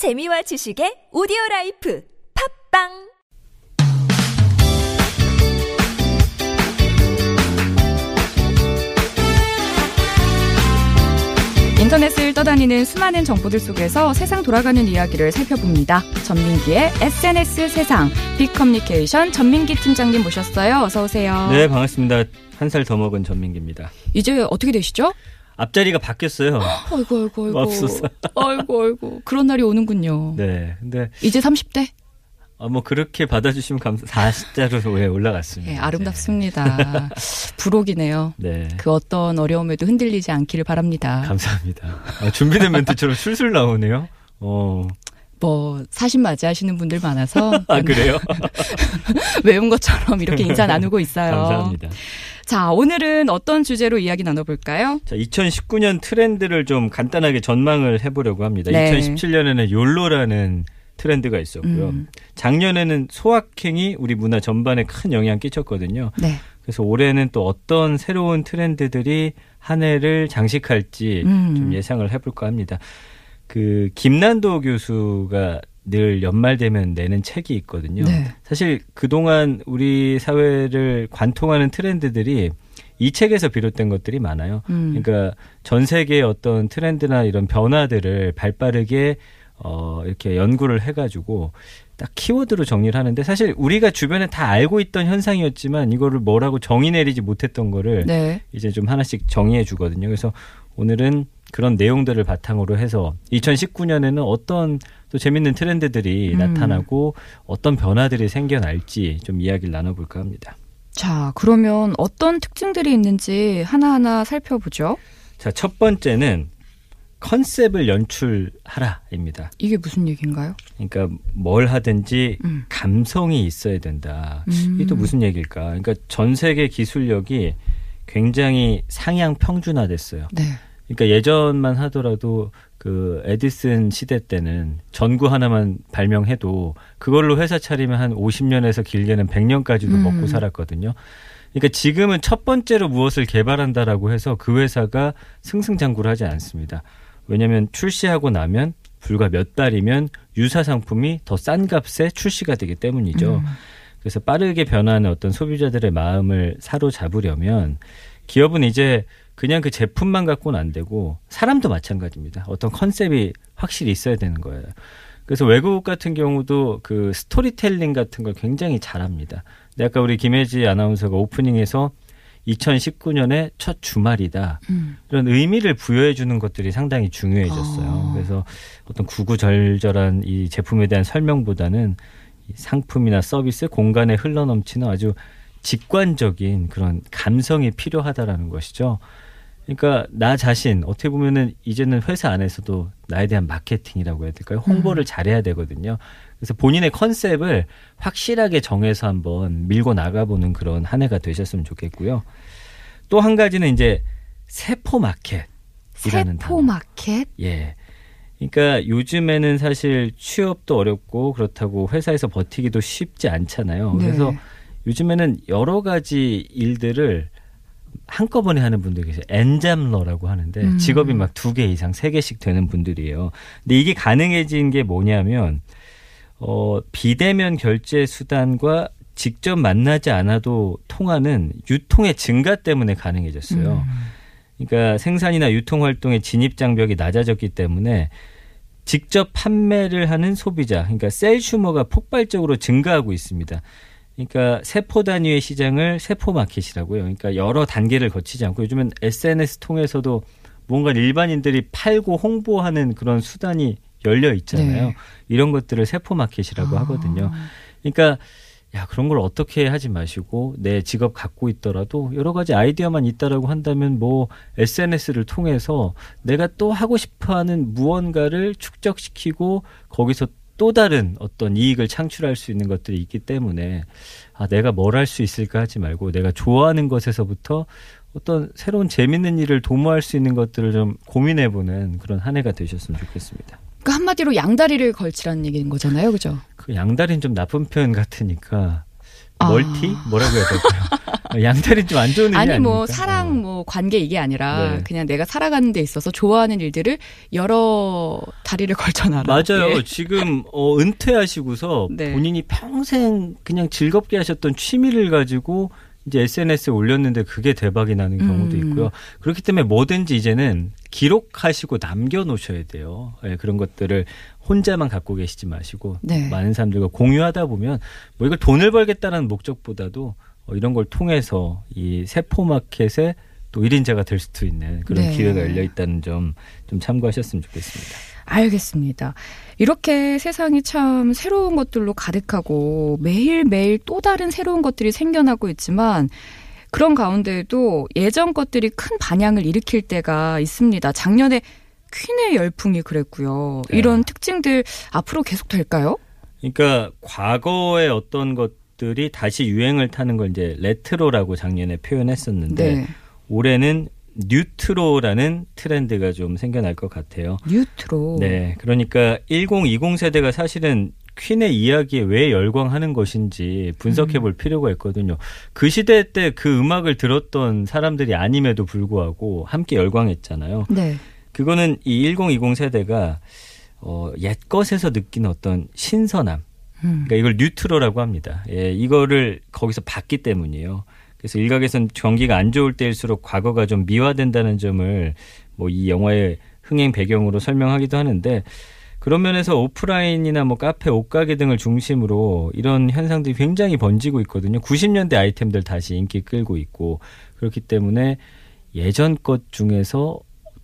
재미와 지식의 오디오 라이프 팟빵 인터넷을 떠다니는 수많은 정보들 속에서 세상 돌아가는 이야기를 살펴봅니다. 전민기의 SNS 세상 빅커뮤니케이션 전민기 팀장님 모셨어요. 어서 오세요. 네, 반갑습니다. 한 살 더 먹은 전민기입니다. 이제 어떻게 되시죠? 앞자리가 바뀌었어요. 아이고 아이고 아이고. 맙소사. 아이고 아이고. 그런 날이 오는군요. 네, 근데 이제 30대? 아, 뭐 그렇게 받아주시면 감사. 40자로 왜 올라갔습니다. 네, 아름답습니다. 부록이네요. 네. 그 어떤 어려움에도 흔들리지 않기를 바랍니다. 감사합니다. 아, 준비된 멘트처럼 술술 나오네요. 어, 뭐 사신 맞이하시는 분들 많아서 아 그래요? 외운 것처럼 이렇게 인사 나누고 있어요. 감사합니다. 자, 오늘은 어떤 주제로 이야기 나눠볼까요? 자, 2019년 트렌드를 좀 간단하게 전망을 해보려고 합니다. 네. 2017년에는 욜로라는 트렌드가 있었고요. 음. 작년에는 소확행이 우리 문화 전반에 큰 영향 끼쳤거든요. 네. 그래서 올해는 또 어떤 새로운 트렌드들이 한 해를 장식할지 음. 좀 예상을 해볼까 합니다. 그 김난도 교수가 늘 연말 되면 내는 책이 있거든요. 네. 사실 그동안 우리 사회를 관통하는 트렌드들이 이 책에서 비롯된 것들이 많아요. 음. 그러니까 전 세계의 어떤 트렌드나 이런 변화들을 발 빠르게 어 이렇게 연구를 해 가지고 딱 키워드로 정리를 하는데 사실 우리가 주변에 다 알고 있던 현상이었지만 이거를 뭐라고 정의 내리지 못했던 거를 네. 이제 좀 하나씩 정의해 주거든요. 그래서 오늘은 그런 내용들을 바탕으로 해서 2019년에는 어떤 또 재밌는 트렌드들이 음. 나타나고 어떤 변화들이 생겨날지 좀 이야기를 나눠볼까 합니다. 자, 그러면 어떤 특징들이 있는지 하나하나 살펴보죠. 자, 첫 번째는 컨셉을 연출하라입니다. 이게 무슨 얘기인가요? 그러니까 뭘 하든지 음. 감성이 있어야 된다. 음. 이게 또 무슨 얘기일까? 그러니까 전 세계 기술력이 굉장히 상향 평준화됐어요. 네. 그러니까 예전만 하더라도 그 에디슨 시대 때는 전구 하나만 발명해도 그걸로 회사 차리면 한 50년에서 길게는 100년까지도 음. 먹고 살았거든요. 그러니까 지금은 첫 번째로 무엇을 개발한다라고 해서 그 회사가 승승장구를 하지 않습니다. 왜냐하면 출시하고 나면 불과 몇 달이면 유사 상품이 더 싼 값에 출시가 되기 때문이죠. 음. 그래서 빠르게 변하는 어떤 소비자들의 마음을 사로잡으려면 기업은 이제 그냥 그 제품만 갖고는 안 되고 사람도 마찬가지입니다. 어떤 컨셉이 확실히 있어야 되는 거예요. 그래서 외국 같은 경우도 그 스토리텔링 같은 걸 굉장히 잘합니다. 근데 아까 우리 김혜지 아나운서가 오프닝에서 2019년의 첫 주말이다. 음. 이런 의미를 부여해 주는 것들이 상당히 중요해졌어요. 아. 그래서 어떤 구구절절한 이 제품에 대한 설명보다는 이 상품이나 서비스 공간에 흘러넘치는 아주 직관적인 그런 감성이 필요하다라는 것이죠. 그러니까 나 자신 어떻게 보면은 이제는 회사 안에서도 나에 대한 마케팅이라고 해야 될까요? 홍보를 잘해야 되거든요. 그래서 본인의 컨셉을 확실하게 정해서 한번 밀고 나가보는 그런 한 해가 되셨으면 좋겠고요. 또 한 가지는 이제 세포 마켓 이라는 세포 단어. 마켓? 예. 그러니까 요즘에는 사실 취업도 어렵고 그렇다고 회사에서 버티기도 쉽지 않잖아요. 네. 그래서 요즘에는 여러 가지 일들을 한꺼번에 하는 분들이 계세요. 엔잡러라고 하는데 음. 직업이 막 두 개 이상, 세 개씩 되는 분들이에요. 근데 이게 가능해진 게 뭐냐면 어 비대면 결제 수단과 직접 만나지 않아도 통하는 유통의 증가 때문에 가능해졌어요. 음. 그러니까 생산이나 유통 활동의 진입 장벽이 낮아졌기 때문에 직접 판매를 하는 소비자, 그러니까 셀 슈머가 폭발적으로 증가하고 있습니다. 그러니까 세포 단위의 시장을 세포 마켓이라고요. 그러니까 여러 단계를 거치지 않고 요즘은 SNS 통해서도 뭔가 일반인들이 팔고 홍보하는 그런 수단이 열려 있잖아요. 네. 이런 것들을 세포 마켓이라고 아. 하거든요. 그러니까 야 그런 걸 어떻게 하지 마시고 내 직업 갖고 있더라도 여러 가지 아이디어만 있다라고 한다면 뭐 SNS를 통해서 내가 또 하고 싶어하는 무언가를 축적시키고 거기서 또 다른 어떤 이익을 창출할 수 있는 것들이 있기 때문에 아 내가 뭘 할 수 있을까 하지 말고 내가 좋아하는 것에서부터 어떤 새로운 재밌는 일을 도모할 수 있는 것들을 좀 고민해보는 그런 한 해가 되셨으면 좋겠습니다. 그러니까 한마디로 양다리를 걸치라는 얘기인 거잖아요. 그죠? 그 양다리는 좀 나쁜 표현 같으니까 아. 멀티 뭐라고 해야 될까요? 양다리 좀 안 좋은 의미 아니 뭐 아닙니까? 사랑 어. 뭐 관계 이게 아니라 네. 그냥 내가 살아가는 데 있어서 좋아하는 일들을 여러 다리를 걸쳐놔라. 맞아요. 예. 지금 어, 은퇴하시고서 네. 본인이 평생 그냥 즐겁게 하셨던 취미를 가지고 이제 SNS에 올렸는데 그게 대박이 나는 경우도 음. 있고요. 그렇기 때문에 뭐든지 이제는 기록하시고 남겨놓으셔야 돼요. 예, 그런 것들을 혼자만 갖고 계시지 마시고 네. 많은 사람들과 공유하다 보면 뭐 이걸 돈을 벌겠다는 목적보다도 어, 이런 걸 통해서 이 세포 마켓에 또 1인자가 될 수도 있는 그런 네. 기회가 열려 있다는 점 좀 참고하셨으면 좋겠습니다. 알겠습니다. 이렇게 세상이 참 새로운 것들로 가득하고 매일매일 또 다른 새로운 것들이 생겨나고 있지만 그런 가운데에도 예전 것들이 큰 반향을 일으킬 때가 있습니다. 작년에 퀸의 열풍이 그랬고요. 네. 이런 특징들 앞으로 계속 될까요? 그러니까 과거의 어떤 것들이 다시 유행을 타는 걸 이제 레트로라고 작년에 표현했었는데 네. 올해는 뉴트로라는 트렌드가 좀 생겨날 것 같아요. 뉴트로. 네. 그러니까 1020 세대가 사실은 퀸의 이야기에 왜 열광하는 것인지 분석해 음. 볼 필요가 있거든요. 그 시대 때 그 음악을 들었던 사람들이 아님에도 불구하고 함께 열광했잖아요. 네. 그거는 이 1020 세대가 어, 옛것에서 느끼는 어떤 신선함. 음. 그러니까 이걸 뉴트로라고 합니다. 예, 이거를 거기서 봤기 때문이에요. 그래서 일각에선 경기가 안 좋을 때일수록 과거가 좀 미화된다는 점을 뭐 이 영화의 흥행 배경으로 설명하기도 하는데 그런 면에서 오프라인이나 뭐 카페, 옷가게 등을 중심으로 이런 현상들이 굉장히 번지고 있거든요. 90년대 아이템들 다시 인기 끌고 있고 그렇기 때문에 예전 것 중에서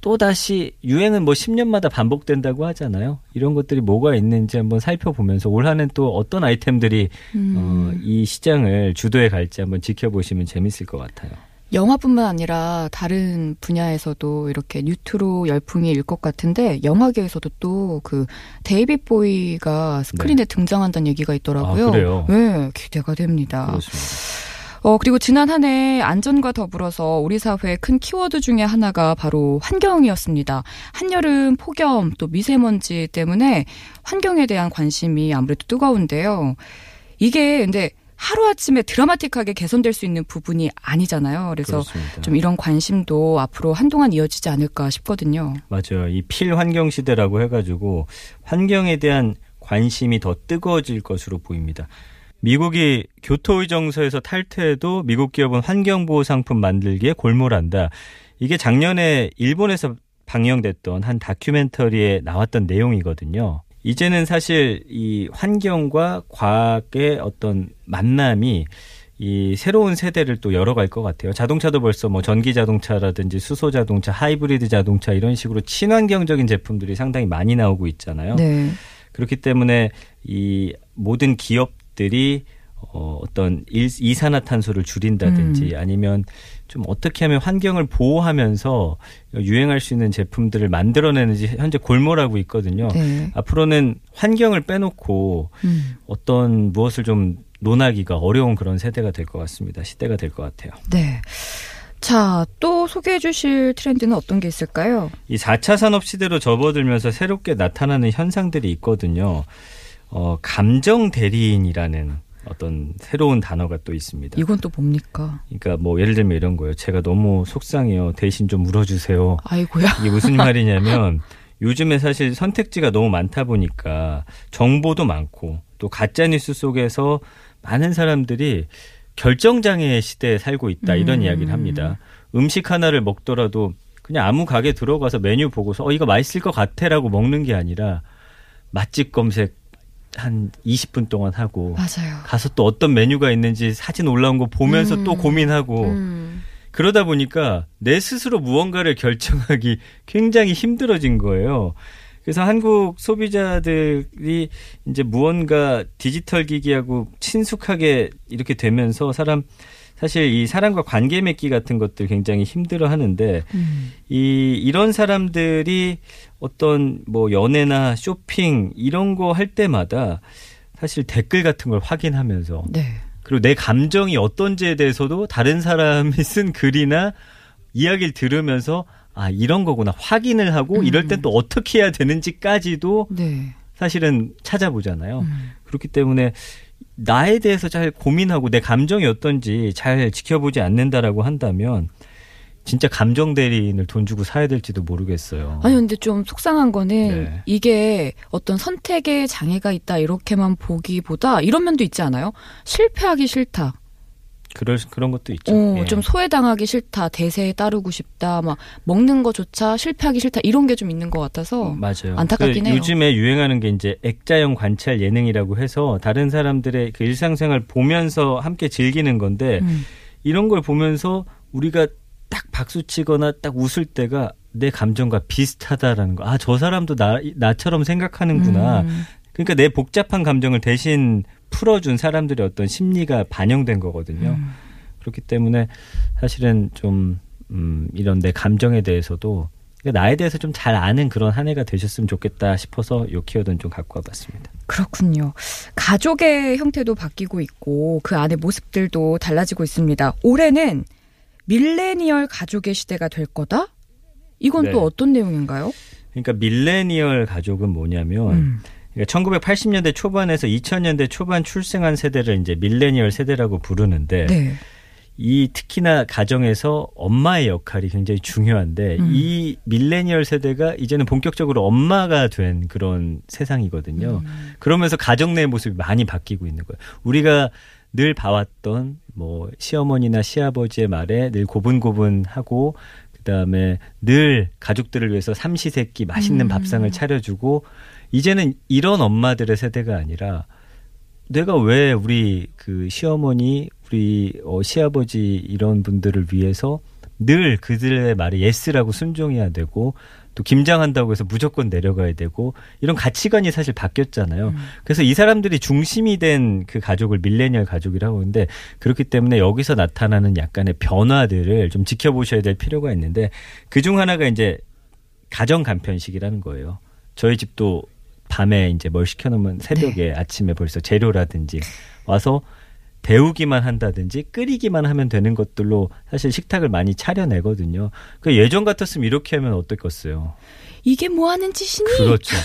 또 다시 유행은 뭐 10년마다 반복된다고 하잖아요. 이런 것들이 뭐가 있는지 한번 살펴보면서 올 한해는 또 어떤 아이템들이 음. 어, 이 시장을 주도해 갈지 한번 지켜보시면 재밌을 것 같아요. 영화뿐만 아니라 다른 분야에서도 이렇게 뉴트로 열풍이 일 것 같은데 영화계에서도 또 그 데이빗 보위가 스크린에 등장한다는 얘기가 있더라고요. 아, 그래요? 네, 기대가 됩니다. 그렇습니다. 어, 그리고 지난 한 해 안전과 더불어서 우리 사회의 큰 키워드 중에 하나가 바로 환경이었습니다. 한여름 폭염 또 미세먼지 때문에 환경에 대한 관심이 아무래도 뜨거운데요. 이게 근데 하루아침에 드라마틱하게 개선될 수 있는 부분이 아니잖아요. 그래서 그렇습니다. 좀 이런 관심도 앞으로 한동안 이어지지 않을까 싶거든요. 맞아요. 이 필환경 시대라고 해가지고 환경에 대한 관심이 더 뜨거워질 것으로 보입니다. 미국이 교토의정서에서 탈퇴해도 미국 기업은 환경보호 상품 만들기에 골몰한다. 이게 작년에 일본에서 방영됐던 한 다큐멘터리에 나왔던 내용이거든요. 이제는 사실 이 환경과 과학의 어떤 만남이 이 새로운 세대를 또 열어갈 것 같아요. 자동차도 벌써 뭐 전기 자동차라든지 수소 자동차, 하이브리드 자동차 이런 식으로 친환경적인 제품들이 상당히 많이 나오고 있잖아요. 네. 그렇기 때문에 이 모든 기업 들이 어, 어떤 일, 이산화탄소를 줄인다든지 아니면 좀 어떻게 하면 환경을 보호하면서 유행할 수 있는 제품들을 만들어내는지 현재 골몰하고 있거든요. 네. 앞으로는 환경을 빼놓고 음. 어떤 무엇을 좀 논하기가 어려운 그런 세대가 될 것 같습니다. 시대가 될 것 같아요. 네. 자, 또 소개해 주실 트렌드는 어떤 게 있을까요? 이 4차 산업 시대로 접어들면서 새롭게 나타나는 현상들이 있거든요. 어, 감정 대리인이라는 어떤 새로운 단어가 또 있습니다. 이건 또 뭡니까? 그러니까 뭐 예를 들면 이런 거예요. 제가 너무 속상해요. 대신 좀 울어주세요. 아이고야. 이게 무슨 말이냐면 요즘에 사실 선택지가 너무 많다 보니까 정보도 많고 또 가짜 뉴스 속에서 많은 사람들이 결정장애의 시대에 살고 있다 이런 음. 이야기를 합니다. 음식 하나를 먹더라도 그냥 아무 가게 들어가서 메뉴 보고서 어 이거 맛있을 것 같아라고 먹는 게 아니라 맛집 검색 한 20분 동안 하고 맞아요. 가서 또 어떤 메뉴가 있는지 사진 올라온 거 보면서 음. 또 고민하고 음. 그러다 보니까 내 스스로 무언가를 결정하기 굉장히 힘들어진 거예요. 그래서 한국 소비자들이 이제 무언가 디지털 기기하고 친숙하게 이렇게 되면서 사람 사실 이 사람과 관계 맺기 같은 것들 굉장히 힘들어 하는데 음. 이 이런 사람들이 어떤 뭐 연애나 쇼핑 이런 거 할 때마다 사실 댓글 같은 걸 확인하면서 네. 그리고 내 감정이 어떤지에 대해서도 다른 사람이 쓴 글이나 이야기를 들으면서 아 이런 거구나 확인을 하고 음. 이럴 땐 또 어떻게 해야 되는지까지도 네. 사실은 찾아보잖아요. 음. 그렇기 때문에 나에 대해서 잘 고민하고 내 감정이 어떤지 잘 지켜보지 않는다라고 한다면 진짜 감정 대리인을 돈 주고 사야 될지도 모르겠어요. 아니 근데 좀 속상한 거는 네. 이게 어떤 선택에 장애가 있다 이렇게만 보기보다 이런 면도 있지 않아요? 실패하기 싫다. 그럴 그런 것도 있죠. 어, 예. 좀 소외당하기 싫다. 대세에 따르고 싶다. 막 먹는 거조차 실패하기 싫다. 이런 게 좀 있는 것 같아서 맞아요. 안타깝긴 그 해요. 요즘에 유행하는 게 이제 액자형 관찰 예능이라고 해서 다른 사람들의 그 일상생활 보면서 함께 즐기는 건데 음. 이런 걸 보면서 우리가 딱 박수 치거나 딱 웃을 때가 내 감정과 비슷하다라는 거. 아, 저 사람도 나, 나처럼 생각하는구나. 음. 그러니까 내 복잡한 감정을 대신 풀어준 사람들의 어떤 심리가 반영된 거거든요. 음. 그렇기 때문에 사실은 좀, 음, 이런 내 감정에 대해서도 그러니까 나에 대해서 좀 잘 아는 그런 한 해가 되셨으면 좋겠다 싶어서 요 키워드는 좀 갖고 와봤습니다. 그렇군요. 가족의 형태도 바뀌고 있고 그 안에 모습들도 달라지고 있습니다. 올해는 밀레니얼 가족의 시대가 될 거다? 이건 네. 또 어떤 내용인가요? 그러니까 밀레니얼 가족은 뭐냐면 음. 그러니까 1980년대 초반에서 2000년대 초반 출생한 세대를 이제 밀레니얼 세대라고 부르는데 네. 이 특히나 가정에서 엄마의 역할이 굉장히 중요한데 음. 이 밀레니얼 세대가 이제는 본격적으로 엄마가 된 그런 세상이거든요. 음. 그러면서 가정 내 모습이 많이 바뀌고 있는 거예요. 우리가 늘 봐왔던 뭐 시어머니나 시아버지의 말에 늘 고분고분하고 그다음에 늘 가족들을 위해서 삼시세끼 맛있는 음. 밥상을 차려주고 이제는 이런 엄마들의 세대가 아니라 내가 왜 우리 그 시어머니, 우리 어, 시아버지 이런 분들을 위해서 늘 그들의 말에 yes라고 순종해야 되고 또 김장한다고 해서 무조건 내려가야 되고 이런 가치관이 사실 바뀌었잖아요. 음. 그래서 이 사람들이 중심이 된 그 가족을 밀레니얼 가족이라고 하는데 그렇기 때문에 여기서 나타나는 약간의 변화들을 좀 지켜보셔야 될 필요가 있는데 그중 하나가 이제 가정 간편식이라는 거예요. 저희 집도 밤에 이제 뭘 시켜놓으면 새벽에 아침에 벌써 재료라든지 와서 데우기만 한다든지 끓이기만 하면 되는 것들로 사실 식탁을 많이 차려내거든요. 그 예전 같았으면 이렇게 하면 어땠겠어요? 이게 뭐 하는 짓이니? 그렇죠.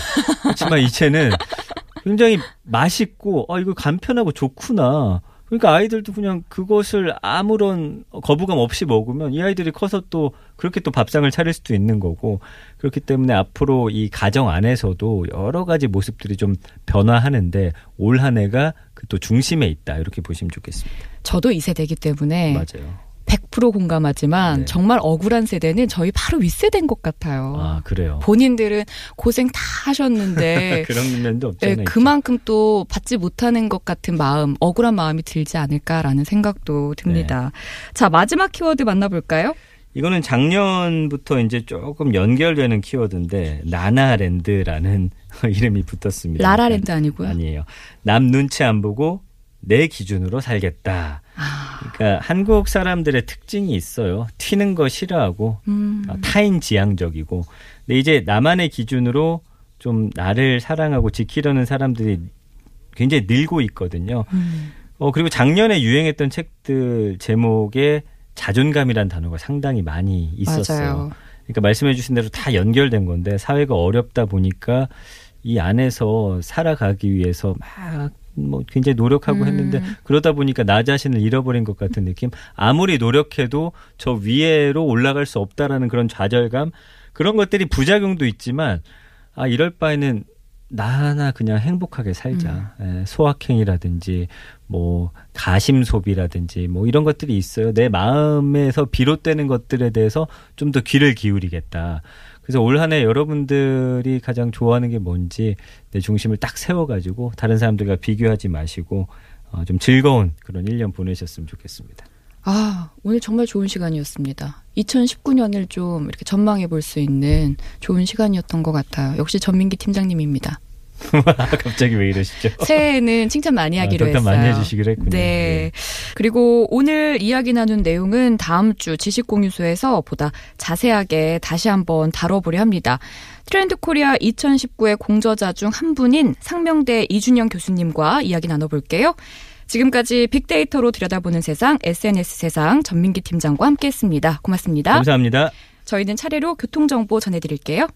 그렇지만 이제는 굉장히 맛있고 아 이거 간편하고 좋구나. 그러니까 아이들도 그냥 그것을 아무런 거부감 없이 먹으면 이 아이들이 커서 또 그렇게 또 밥상을 차릴 수도 있는 거고 그렇기 때문에 앞으로 이 가정 안에서도 여러 가지 모습들이 좀 변화하는데 올 한 해가 그 또 중심에 있다 이렇게 보시면 좋겠습니다. 저도 이 세대이기 때문에 맞아요. 100% 공감하지만 네. 정말 억울한 세대는 저희 바로 윗세대인 것 같아요. 아 그래요. 본인들은 고생 다 하셨는데 그런 면도 예, 없잖아요. 그만큼 또 받지 못하는 것 같은 마음, 억울한 마음이 들지 않을까라는 생각도 듭니다. 네. 자, 마지막 키워드 만나볼까요? 이거는 작년부터 이제 조금 연결되는 키워드인데 나나랜드라는 이름이 붙었습니다. 라라랜드 아니고요. 아니에요. 남 눈치 안 보고 내 기준으로 살겠다. 아, 그러니까 한국 사람들의 특징이 있어요. 튀는 거 싫어하고 음, 어, 타인 지향적이고. 근데 이제 나만의 기준으로 좀 나를 사랑하고 지키려는 사람들이 굉장히 늘고 있거든요. 음, 어, 그리고 작년에 유행했던 책들 제목에 자존감이란 단어가 상당히 많이 있었어요. 맞아요. 그러니까 말씀해 주신 대로 다 연결된 건데 사회가 어렵다 보니까 이 안에서 살아가기 위해서 막 뭐 굉장히 노력하고 음. 했는데 그러다 보니까 나 자신을 잃어버린 것 같은 느낌. 아무리 노력해도 저 위에로 올라갈 수 없다라는 그런 좌절감 그런 것들이 부작용도 있지만 아 이럴 바에는 나 하나 그냥 행복하게 살자. 예, 소확행이라든지 뭐 가심 소비라든지 뭐 이런 것들이 있어요. 내 마음에서 비롯되는 것들에 대해서 좀 더 귀를 기울이겠다. 그래서 올 한 해 여러분들이 가장 좋아하는 게 뭔지 내 중심을 딱 세워가지고 다른 사람들과 비교하지 마시고 어, 좀 즐거운 그런 1년 보내셨으면 좋겠습니다. 아, 오늘 정말 좋은 시간이었습니다. 2019년을 좀 이렇게 전망해 볼 수 있는 좋은 시간이었던 것 같아요. 역시 전민기 팀장님입니다. 갑자기 왜 이러시죠? 새해에는 칭찬 많이 아, 하기로 덕담 했어요. 많이 해주시기로 했군요. 네. 그리고 오늘 이야기 나눈 내용은 다음 주 지식공유소에서 보다 자세하게 다시 한번 다뤄보려 합니다. 트렌드 코리아 2019의 공저자 중 한 분인 상명대 이준영 교수님과 이야기 나눠볼게요. 지금까지 빅데이터로 들여다보는 세상, SNS 세상 전민기 팀장과 함께했습니다. 고맙습니다. 감사합니다. 저희는 차례로 교통정보 전해드릴게요.